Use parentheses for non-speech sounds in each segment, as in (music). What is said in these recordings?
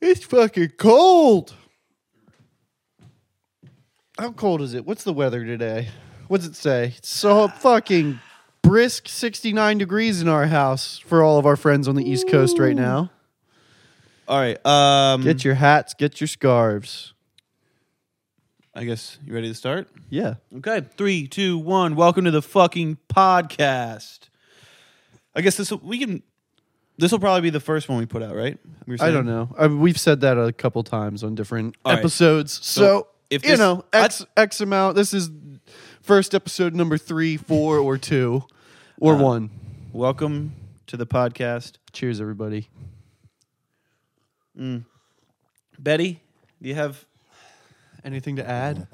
It's fucking cold. How cold is it? What's the weather today? What's it say? It's so fucking brisk 69 degrees in our house for all of our friends on the East Coast right now. All right. Um, Get your hats, get your scarves. I guess you ready to start? Yeah. Okay. Three, two, one. Welcome to the fucking podcast. I guess this we can. This will probably be the first one we put out, right? We were I saying? don't know. I, we've said that a couple times on different All right. episodes. So, if you this- know, X X amount. This is first episode number three, four, or two, or Uh, one. Welcome to the podcast. Cheers, everybody. Betty, do you have? Anything to add?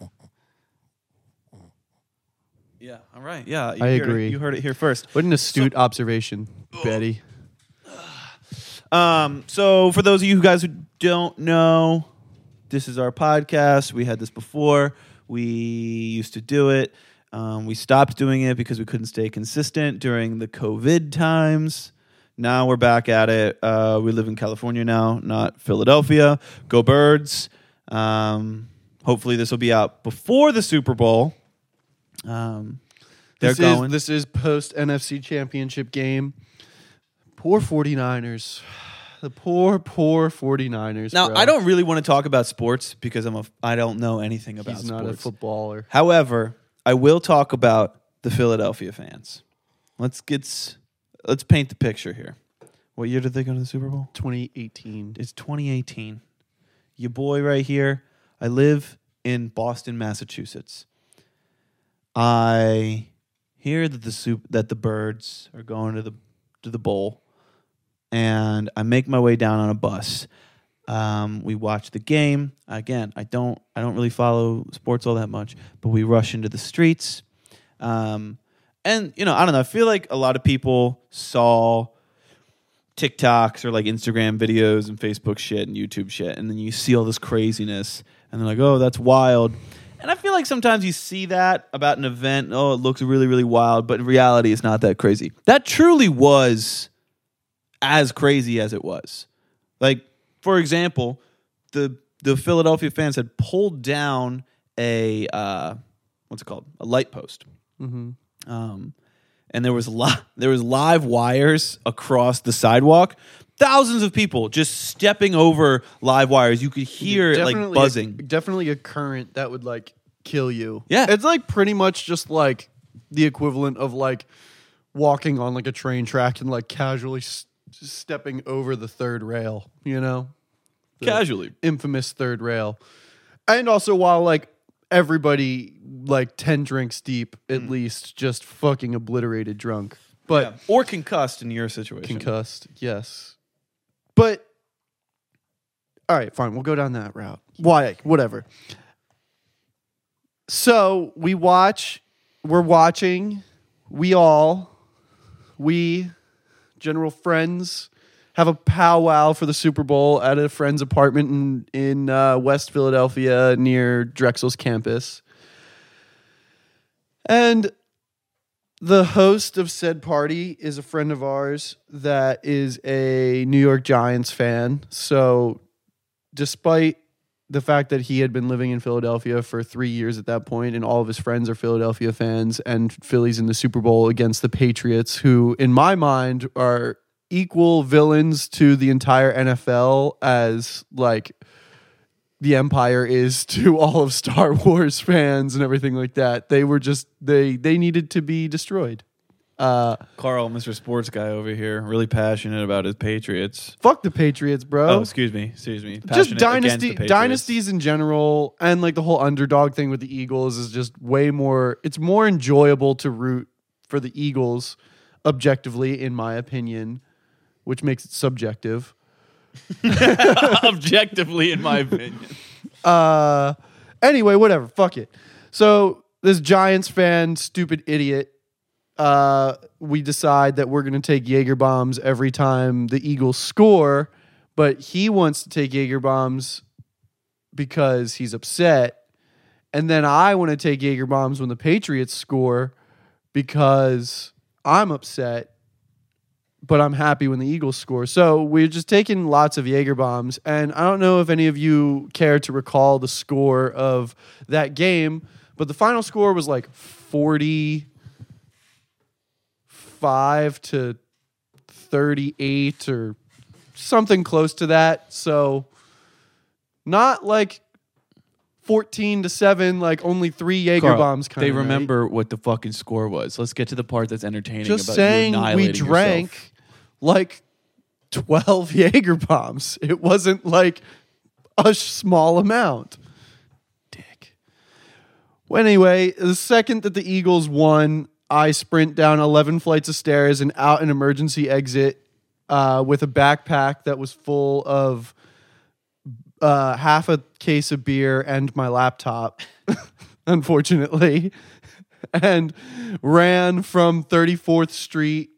Yeah. All right. Yeah. You I heard it- agree. you heard it here first. What an astute observation, Betty. Um, so for those of you guys who don't know, this is our podcast. We had this before. We used to do it. Um, we stopped doing it because we couldn't stay consistent during the COVID times. Now we're back at it. Uh, we live in California now, not Philadelphia. Go Birds. Um, hopefully, this will be out before the Super Bowl. Um, they're This going. is this is post NFC championship game. Poor 49ers. The poor, poor 49ers. now, bro. I don't really want to talk about sports because I'm a I don't know anything about He's not sports. a footballer. However, I will talk about the Philadelphia fans. Let's get let's paint the picture here. What year did they go to the Super Bowl? 2018. It's 2018. Your boy right here. I live in Boston, Massachusetts. I hear that the soup that the birds are going to the to the bowl, and I make my way down on a bus. Um, we watch the game again. I don't I don't really follow sports all that much, but we rush into the streets. Um, and you know I don't know. I feel like a lot of people saw TikToks or like Instagram videos and Facebook shit and YouTube shit, and then you see all this craziness, and they're like, "Oh, that's wild." And I feel like sometimes you see that about an event, oh, it looks really, really wild, but in reality, it's not that crazy. That truly was as crazy as it was. Like, for example, the the Philadelphia fans had pulled down a uh, what's it called, a light post, um, and there was li- (laughs) there was live wires across the sidewalk. Thousands of people just stepping over live wires. You could hear it like Definitely buzzing. A, definitely a current that would like kill you. Yeah. It's like pretty much just like the equivalent of like walking on like a train track and like casually s- stepping over the third rail, you know? The Casually. Infamous third rail. And also while like everybody like 10 drinks deep at hmm. least just fucking obliterated drunk. But Yeah. or concussed in your situation. concussed, yes. But all right, fine, we'll go down that route. Why? Whatever. So we watch. We're watching. We all, we, general friends, have a powwow for the Super Bowl at a friend's apartment in in uh, West Philadelphia near Drexel's campus. And the host of said party is a friend of ours that is a New York Giants fan. So, despite the fact that he had been living in Philadelphia for three years at that point, and all of his friends are Philadelphia fans, and Phillies in the Super Bowl against the Patriots, who, in my mind, are equal villains to the entire NFL as like the empire is (laughs) to all of Star Wars fans and everything like that. They were just they they needed to be destroyed. Uh Karl, Mr. Sports Guy over here, really passionate about his Patriots. fuck the Patriots, bro. Oh, excuse me, excuse me. just Passionate against dynasty dynasties in general and like the whole underdog thing with the Eagles is just way more it's more enjoyable to root for the Eagles objectively in my opinion, which makes it subjective. (laughs) objectively, in my opinion. (laughs) Uh, anyway, whatever. Fuck it. So this Giants fan, stupid idiot. Uh, we decide that we're gonna take Jaeger bombs every time the Eagles score, but he wants to take Jaeger bombs because he's upset, and then I want to take Jaeger bombs when the Patriots score because I'm upset but I'm happy when the Eagles score. So we're just taking lots of Jaeger bombs, and I don't know if any of you care to recall the score of that game, but the final score was like 45 to 38 or something close to that. So not like 14 to 7 like only 3 Jaeger Karl, bombs kind They of remember what the fucking score was. Let's get to the part that's entertaining. just about saying we drank yourself. like 12 (laughs) Jaeger bombs. It wasn't like a small amount. Dick. Well, anyway, the second that the Eagles won, I sprint down 11 flights of stairs and out an emergency exit uh, with a backpack that was full of uh, half a case of beer and my laptop, (laughs) unfortunately, (laughs) and ran from 34th Street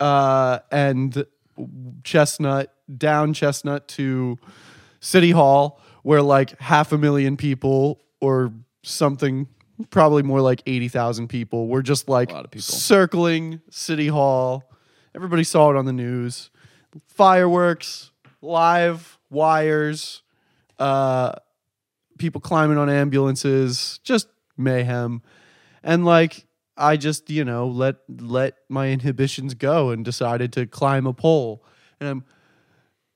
uh, and Chestnut down Chestnut to City Hall, where like half a million people or something, probably more like 80,000 people, were just like lot of people. circling City Hall. Everybody saw it on the news. Fireworks, live wires, uh, people climbing on ambulances, just mayhem. And like I just, you know, let let my inhibitions go and decided to climb a pole. And I'm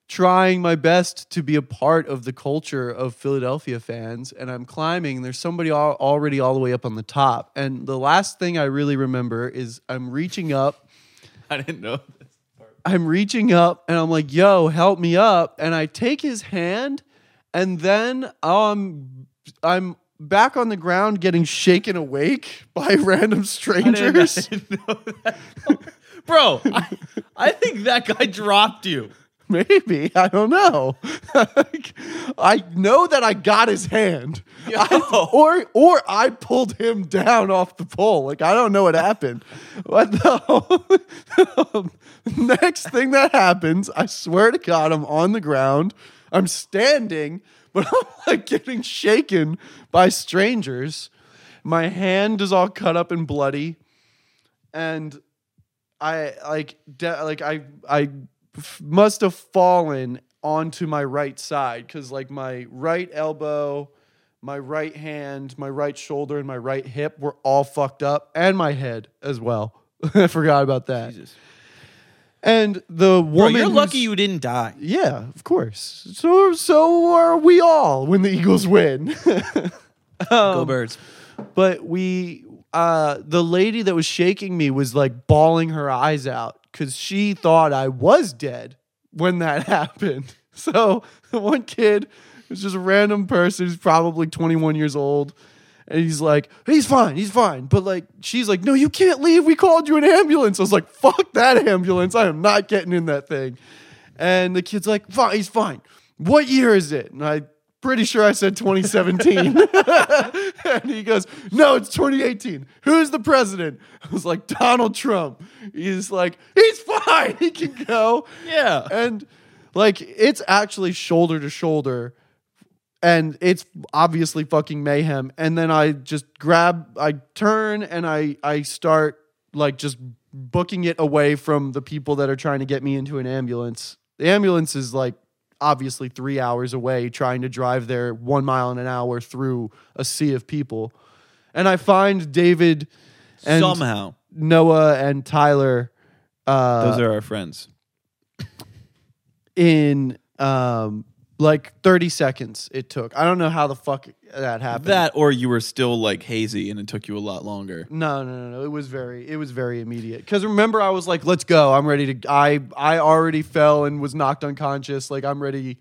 trying my best to be a part of the culture of Philadelphia fans and I'm climbing there's somebody al- already all the way up on the top and the last thing I really remember is I'm reaching up (laughs) I didn't know. This. part. I'm reaching up and I'm like, yo, help me up. And I take his hand and then um I'm back on the ground getting shaken awake (laughs) by random I strangers. didn't, I didn't know that. (laughs) Bro, I, I think that guy dropped you. (laughs) Maybe. I don't know. (laughs) I know that I got his hand. I- or or I pulled him down off the pole. Like I don't know what happened. But the (laughs) next thing that happens, I swear to God, I'm on the ground. I'm standing, but I'm like getting shaken by strangers. My hand is all cut up and bloody. And I like de- like I I f- must have fallen onto my right side because like my right elbow, my right hand, my right shoulder, and my right hip were all fucked up, and my head as well. (laughs) I forgot about that. Jesus. And the Bro, woman, you're who's- lucky you didn't die. yeah, of course. So so are we all when the Eagles win. (laughs) Go birds. but we uh the lady that was shaking me was like bawling her eyes out because she thought i was dead when that (laughs) happened. So (laughs) one kid was just a random person who's probably 21 years old and he's like he's fine he's fine. But like she's like no you can't leave. We called you an ambulance. I was like fuck that ambulance. I am not getting in that thing. And the kid's like fine he's fine. What year is it? And i pretty sure i said 2017 (laughs) and he goes, No, it's 2018. Who's the president? I was like, Donald Trump. He's like, He's fine. He can go. Yeah. And like, it's actually shoulder to shoulder. And it's obviously fucking mayhem. And then I just grab, I turn and I, I start like just booking it away from the people that are trying to get me into an ambulance. The ambulance is like obviously three hours away trying to drive there one mile in an hour through a sea of people. And I find David and Somehow. Noah and Tyler uh, Those are our friends. in um, like 30 seconds it took. I don't know how the fuck that happened. That or you were still like hazy and it took you a lot longer. No, no, no, no. It was very, it was very immediate. Because remember, I was like, "Let's go! I'm ready to." I, I already fell and was knocked unconscious. Like I'm ready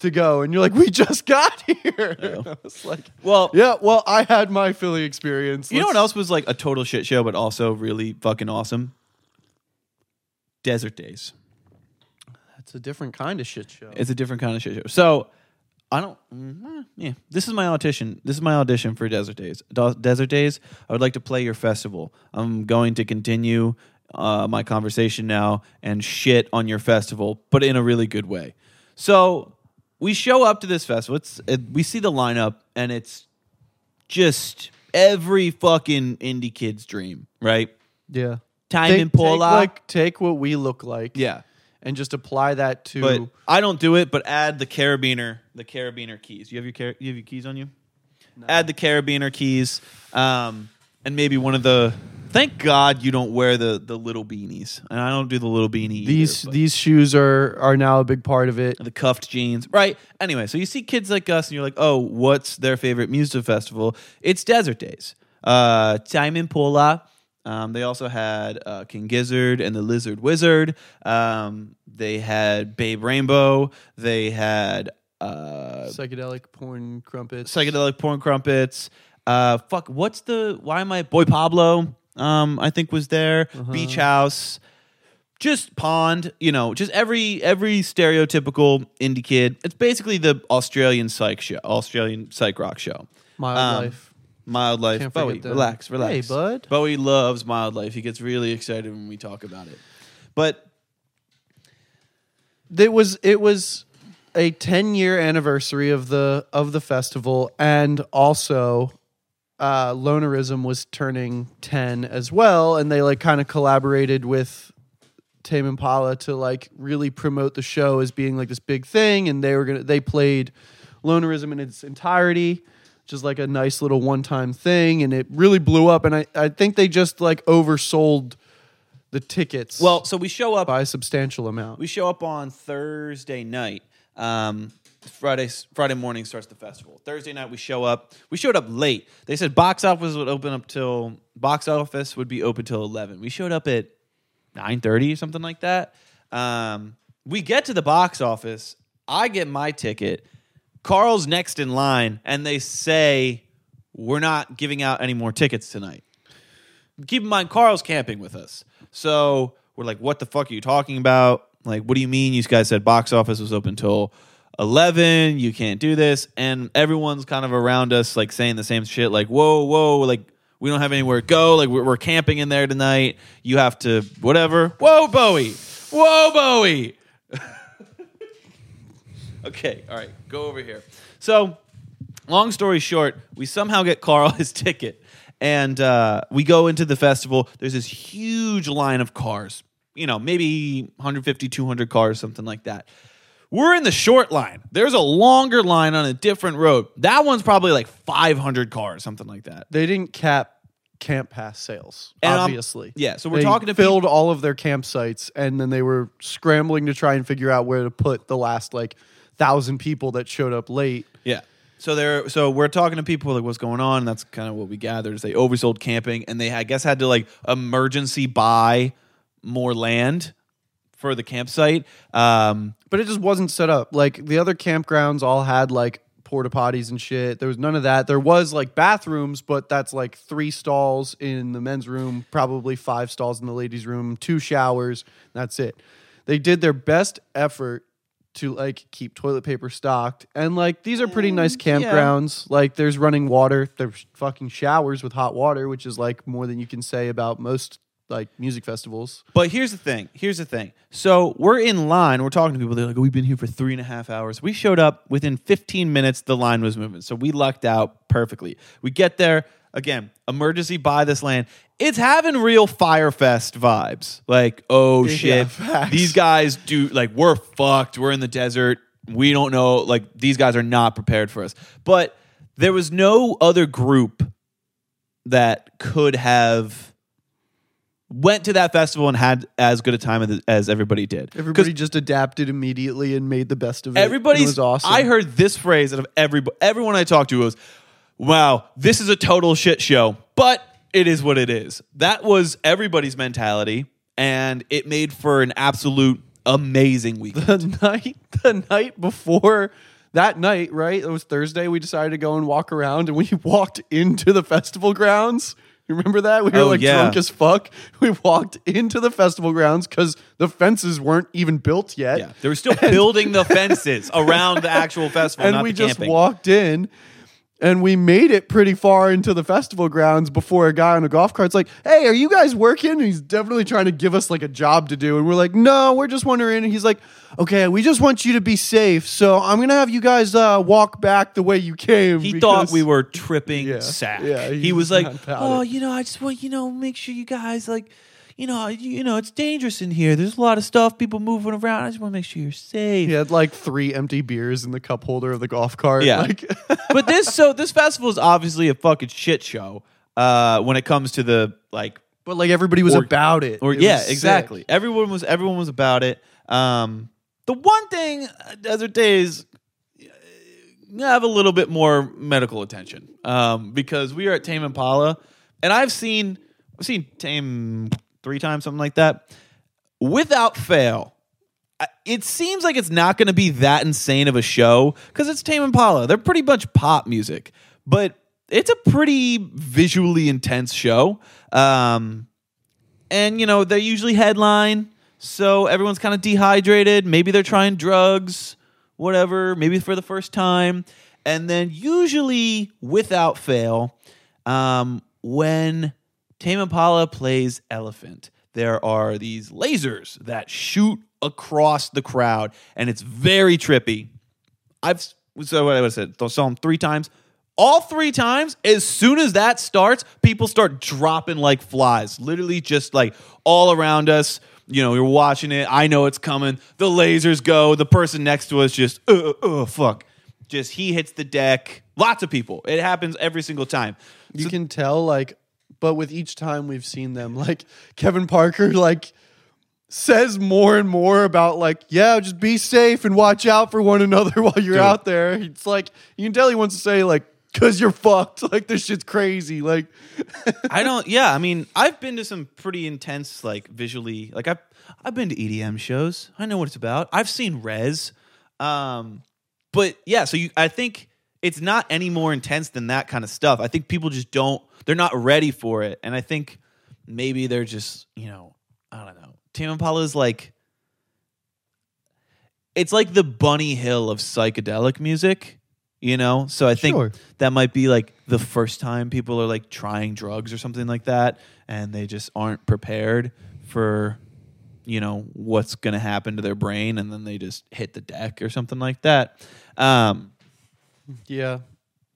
to go. And you're like, "We just got (laughs) here." (laughs) I was like, Well, "Yeah, well, I had my Philly experience." you know what else was like a total shit show, but also really fucking awesome? Desert Daze. It's a different kind of shit show. It's a different kind of shit show. So I don't. mm, eh, Yeah, this is my audition. This is my audition for Desert Daze. Do- Desert Daze. I would like to play your festival. I'm going to continue uh, my conversation now and shit on your festival, but in a really good way. So we show up to this festival. It's it, we see the lineup, and it's just every fucking indie kid's dream, right? yeah, Time Take- in Pola. Take, like take what we look like, yeah. And just apply that to. But I don't do it. But add the carabiner, the carabiner keys. You have your car- you have your keys on you. Add the carabiner keys, um, and maybe one of the. Thank God you don't wear the the little beanies, and I don't do the little beanie. these but- these shoes are are now a big part of it. the cuffed jeans, right? Anyway, so you see kids like us, and you're like, oh, what's their favorite music festival? It's Desert Daze. Uh, Tame Impala. Um, they also had uh, King Gizzard and the Lizard Wizard. Um, they had Babe Rainbow. They had uh, Psychedelic porn crumpets. psychedelic porn crumpets. Uh, fuck, what's the? Why am I? Boy Pablo. Um, I think was there. Beach House. Just Pond. You know, just every every stereotypical indie kid. It's basically the Australian psych show, Australian psych rock show. Mild Um, life. Mildlife. Can't forget Bowie, them. relax, relax. Hey, bud. Bowie loves mildlife. He gets really excited when we talk about it. But It was it was a 10 year anniversary of the of the festival and also uh lonerism was turning 10 as well and they like kind of collaborated with Tame Impala to like really promote the show as being like this big thing and they were going to they played lonerism in its entirety is like a nice little one time thing and it really blew up and I I think they just like oversold the tickets well, so we show up by a substantial amount. We show up on Thursday night. Um, Friday Friday morning starts the festival. Thursday night we show up. We showed up late. They said box office would open up till box office would be open till eleven. We showed up at nine thirty or something like that. Um, we get to the box office. I get my ticket. Karl's next in line, and they say we're not giving out any more tickets tonight keep in mind Karl's camping with us. So we're like, what the fuck are you talking about? Like, what do you mean you guys said box office was open till 11? You can't do this. And everyone's kind of around us, like saying the same shit, like, whoa, whoa, like, we don't have anywhere to go. Like, we're, we're camping in there tonight. You have to, whatever. Whoa, Bowie. Whoa, Bowie. Okay, all right, go over here. So, long story short, we somehow get Karl his ticket, and uh, we go into the festival. There's this huge line of cars, you know, maybe 150, 200 cars, something like that. We're in the short line. There's a longer line on a different road. That one's probably like 500 cars, something like that. they didn't cap camp pass sales And, um, obviously yeah, so we're They talking to filled all of their campsites and then they were scrambling to try and figure out where to put the last like thousand people that showed up late Yeah. So they're so we're talking to people like what's going on. That's kind of what we gathered is they oversold camping and they I guess had to like emergency buy more land for the campsite. Um, but it just wasn't set up like the other campgrounds all had like porta potties and shit there was none of that there was like bathrooms but that's like three stalls in the men's room probably five stalls in the ladies room two showers that's it they did their best effort to like keep toilet paper stocked and like these are pretty nice mm, yeah. campgrounds like there's running water there's fucking showers with hot water which is like more than you can say about most like music festivals But here's the thing. Here's the thing. So we're in line. We're talking to people. They're like, oh, "We've been here for three and a half hours." We showed up within 15 minutes. The line was moving, so we lucked out perfectly. We get there again. Emergency buy this land. It's having real Fyre Fest vibes. Like, oh shit, facts. these guys do like we're fucked. We're in the desert. We don't know. Like these guys are not prepared for us. But there was no other group that could have went to that festival and had as good a time as- as everybody did. Everybody just adapted immediately and made the best of it. everybody's it was awesome. I heard this phrase out of every everyone I talked to was, "Wow, this is a total shit show," but it is what it is. That was everybody's mentality, and it made for an absolute amazing week. the (laughs) night the night before that night, right? It was Thursday. We decided to go and walk around, and we (laughs) walked into the festival grounds. You remember that? We were Oh, like yeah. drunk as fuck. (laughs) We walked into the festival grounds because the fences weren't even built yet. yeah, they were still building the fences around the actual festival, and we just camping. walked in and we made it pretty far into the festival grounds before a guy on a golf cart's like hey are you guys working? And he's definitely trying to give us like a job to do. And we're like no we're just wondering. And he's like okay we just want you to be safe. So i'm gonna have you guys uh, walk back the way you came He thought we were tripping Yeah, sack. yeah, he he's was like, "Oh, it." you know, I just want you know make sure you guys like, you know, you, you know, it's dangerous in here. There's a lot of stuff, people moving around. I just want to make sure you're safe. He had like three empty beers in the cup holder of the golf cart. Yeah. Like, (laughs) but this so this festival is obviously a fucking shit show uh, when it comes to the like but like everybody was Or- about it. or It yeah was sick. exactly everyone was everyone was about it. Um, the one thing uh, Desert Daze uh, have a little bit more medical attention um, because we are at Tame Impala and I've seen I've seen Tame three times something like that without fail. It seems like it's not going to be that insane of a show because it's Tame Impala. They're pretty much pop music, but it's a pretty visually intense show. Um, and you know they usually headline, so everyone's kind of dehydrated. Maybe they're trying drugs, whatever. Maybe for the first time, and then usually without fail, um, when Tame Impala plays Elephant, there are these lasers that shoot across the crowd, and it's very trippy. I've so what I said, saw them three times. All three times, as soon as that starts, people start dropping like flies. Literally, just like all around us. You know, you're watching it. I know it's coming. The lasers go. The person next to us just, uh, uh, fuck. Just he hits the deck. Lots of people. It happens every single time. You can tell, like, but with each time we've seen them, (laughs) like Kevin Parker, like says more and more about like, yeah, just be safe and watch out for one another (laughs) while you're Dude. out there. It's like you can tell he wants to say like, cause you're fucked. (laughs) Like this shit's crazy. Like, I don't. Yeah, I mean, I've been to some pretty intense, like visually. Like I've I've been to EDM shows. I know what it's about. I've seen Rezz, um, but yeah. So you, I think it's not any more intense than that kind of stuff. I think people just don't. They're not ready for it, and I think maybe they're just you know I don't know. Tame Impala is like. It's like the Bunny Hill of psychedelic music, you know. So I think Sure. that might be like the first time people are like trying drugs or something like that and they just aren't prepared for you know what's going to happen to their brain and then they just hit the deck or something like that um yeah.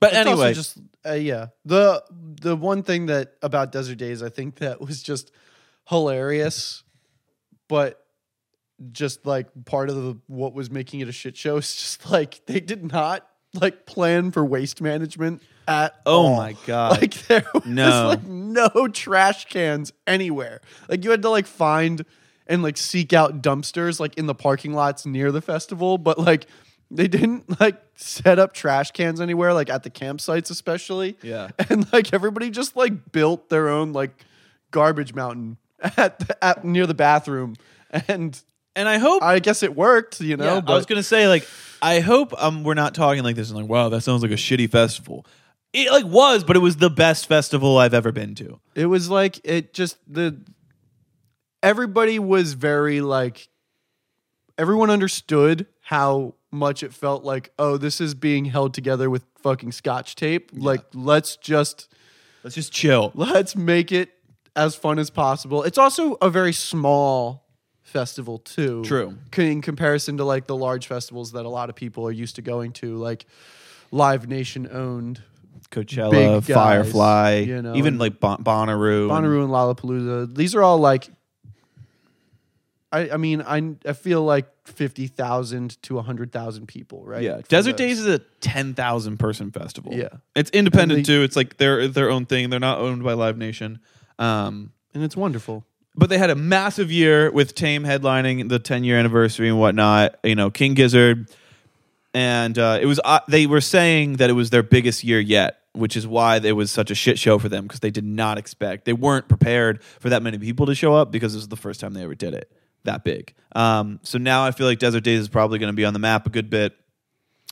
but It's anyway just uh, yeah. The the one thing that about Desert Daze, I think that was just hilarious, but just like part of the, what was making it a shit show is just like they did not like plan for waste management at oh all. my god Like there was No. like no trash cans anywhere. Like you had to like find and like seek out dumpsters like in the parking lots near the festival, but like they didn't like set up trash cans anywhere, like at the campsites especially. Yeah. (laughs) And like everybody just like built their own like garbage mountain at, the, at near the bathroom. And and i hope I guess it worked, you know. yeah, but i was gonna say like i hope um we're not talking like this and like wow that sounds like a shitty festival it like was but it was the best festival i've ever been to It was like it just the everybody was very like everyone understood how much it felt like oh this is being held together with fucking scotch tape like let's just let's just chill let's make it as fun as possible it's also a very small festival too True. in comparison to like the large festivals that a lot of people are used to going to like live nation owned coachella guys, firefly you know, even like bon- bonnaroo and- Bonnaroo and Lollapalooza. These are all like. I, I mean I I feel like fifty thousand to hundred thousand people, right? Yeah, Desert those. Days is a ten thousand person festival. Yeah. it's independent they- too. It's like their their own thing. They're not owned by Live Nation. Um, and it's wonderful. but they had a massive year with Tame headlining the ten year anniversary and whatnot. You know, King Gizzard, and uh, it was uh, they were saying that it was their biggest year yet. Which is why it was such a shit show for them because they did not expect, they weren't prepared for that many people to show up because this was the first time they ever did it that big. Um, so now I feel like Desert Daze is probably going to be on the map a good bit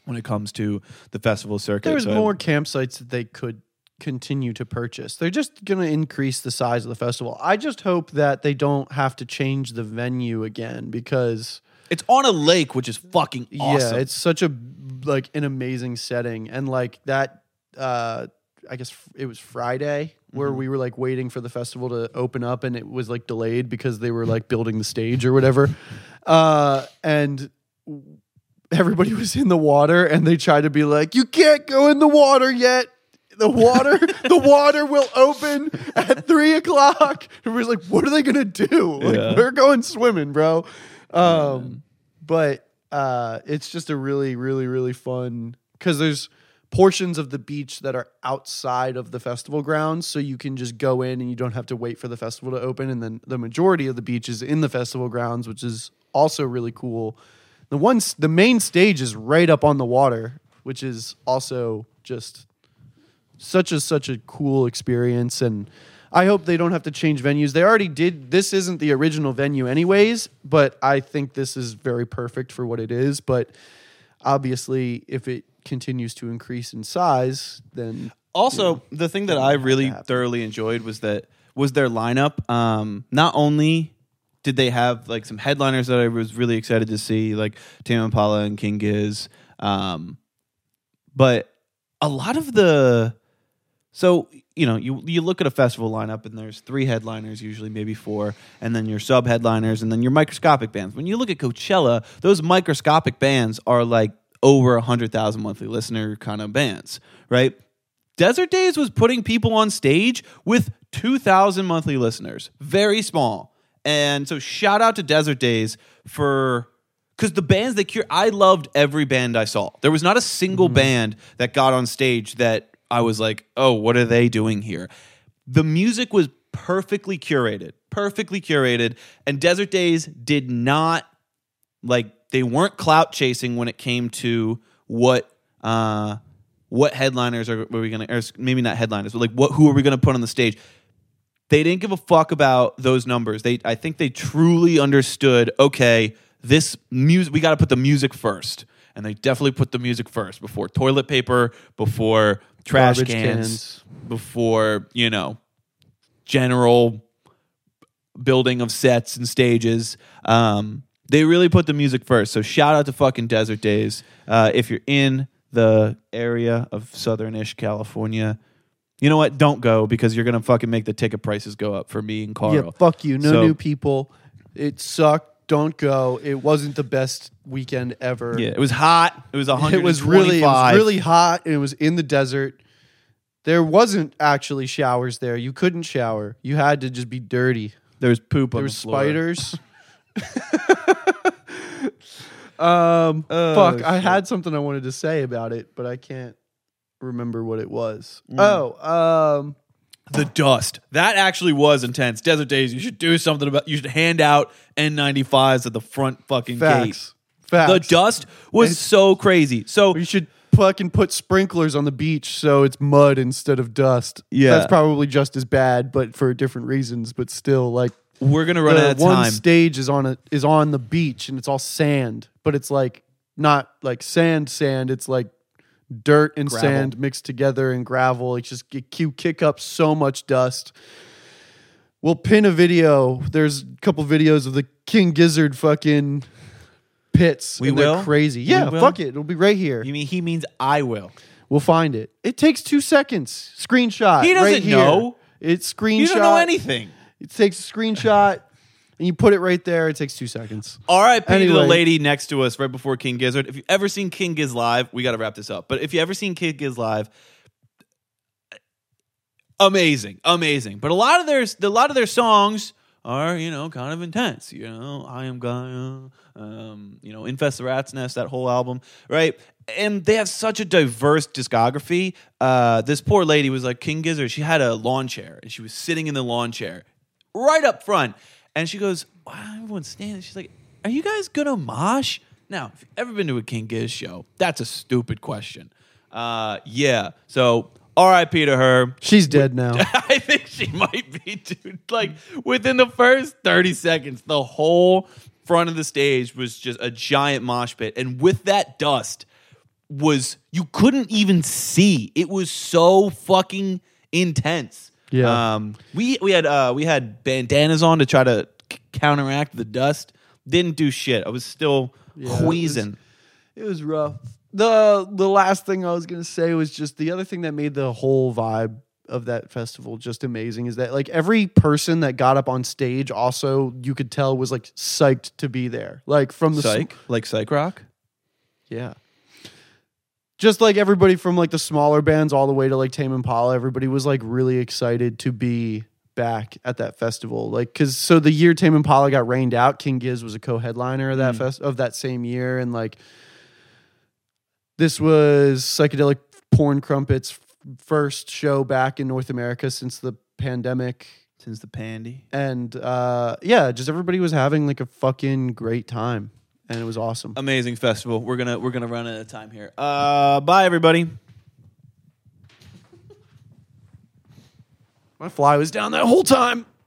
when it comes to the festival circuit. There's So- more campsites that they could continue to purchase. They're just going to increase the size of the festival. I just hope that they don't have to change the venue again because It's on a lake, which is fucking awesome. yeah, it's such a like an amazing setting and like that uh I guess it was Friday where we were like waiting for the festival to open up and it was like delayed because they were like building the stage or whatever. (laughs) Uh and everybody was in the water and they tried to be like you can't go in the water yet. the water the (laughs) water will open at three o'clock. And we're like, what are they gonna do? Like, Yeah. we're going swimming, bro. Um, but uh, it's just a really, really, really fun because there's portions of the beach that are outside of the festival grounds, so you can just go in and you don't have to wait for the festival to open. And then the majority of the beach is in the festival grounds, which is also really cool. The one, the main stage is right up on the water, which is also just such a such a cool experience and I hope they don't have to change venues. They already did this isn't the original venue anyways, but I think this is very perfect for what it is, but obviously if it continues to increase in size, then Also, the thing that I really thoroughly enjoyed was that was their lineup. Um, not only did they have like some headliners that I was really excited to see, like Tame Impala and King Giz, um, but a lot of the so you know you you look at a festival lineup and there's three headliners usually maybe four and then your sub headliners and then your microscopic bands when you look at coachella those microscopic bands are like over 100000 monthly listener kind of bands right? Desert Daze was putting people on stage with 2000 monthly listeners. Very small. And so shout out to desert daze for because the bands that cure i loved every band i saw. There was not a single mm-hmm. band that got on stage that i was like oh what are they doing here? The music was perfectly curated perfectly curated and desert daze did not like they weren't clout chasing when it came to what uh what headliners are were we gonna or maybe not headliners but like what who are we gonna put on the stage they didn't give a fuck about those numbers. They I think they truly understood, okay, this music we got to put the music first. And they definitely put the music first before toilet paper, before trash Garbage cans, cans. before, you know, general building of sets and stages. Um, they really put the music first. So shout out to fucking Desert Daze. Uh, if you're in the area of southernish California, you know what? Don't go because you're gonna fucking make the ticket prices go up for me and Karl. yeah, fuck you. No So- new people. It sucked. Don't go. It wasn't the best weekend ever. Yeah, it was hot. It was 125. It was really it was really hot and it was in the desert. There wasn't actually showers there. You couldn't shower. You had to just be dirty. There was poop on There the was floor. spiders. (laughs) um Oh, fuck, I had something I wanted to say about it, but I can't remember what it was. Mm. Oh, um The dust. That actually was intense. Desert Daze. You should do something about. You should hand out N95s at the front fucking gate. facts. Facts. The dust was It's- so crazy. So You should fucking put sprinklers on the beach so it's mud instead of dust. Yeah. That's probably just as bad, but for different reasons. But still, like we're gonna run the out of one time. stage is on a is on the beach and it's all sand, but it's like not like sand sand. It's like dirt and Gravel. sand mixed together and gravel. It's just you kick up so much dust. We'll pin a video. There's a couple videos of the King Gizzard fucking pits. We and they're will? crazy. Yeah, will? fuck it. It'll be right here. you mean he means I will? We'll find it. It takes two seconds. Screenshot. He doesn't right know. It's screenshot. You don't know anything. It takes a screenshot and you put it right there. It takes two seconds. R.I.P. to the lady next to us right before King Gizzard. If you've ever seen King Giz live, we got to wrap this up. But if you ever seen King Giz live, amazing, amazing. But a lot of their a lot of their songs are you know kind of intense. You know, I am Gaia. Um, you know, Infest the Rat's Nest, that whole album, right? And they have such a diverse discography. Uh, this poor lady was like King Gizzard. She had a lawn chair and she was sitting in the lawn chair right up front. And she goes, Wow, everyone's standing. She's like, Are you guys gonna mosh? Now, if you've ever been to a King Giz show, that's a stupid question. Uh, yeah. So R.I.P. to her. She's dead now. (laughs) I think she might be, dude. Like within the first 30 seconds, the whole front of the stage was just a giant mosh pit. And with that dust was you couldn't even see. It was so fucking intense. Yeah. Um we we had uh we had bandanas on to try to c- counteract the dust. Didn't do shit. I was still Yeah, it was- wheezing. it was rough. The the last thing I was gonna say was just the other thing that made the whole vibe of that festival just amazing is that like every person that got up on stage also you could tell was like psyched to be there. Like from the Psych, like psych rock. Yeah. Just like everybody from like the smaller bands all the way to like Tame Impala, everybody was like really excited to be back at that festival. Like, cause so the year Tame Impala got rained out, King Giz was a co-headliner of that Mm. fest of that same year, and like this was psychedelic porn crumpets first show back in North America since the pandemic. Since the pandy. And uh yeah, just everybody was having like a fucking great time. And it was awesome. Amazing festival. We're gonna we're gonna run out of time here. Uh, bye everybody. (laughs) My fly was down that whole time.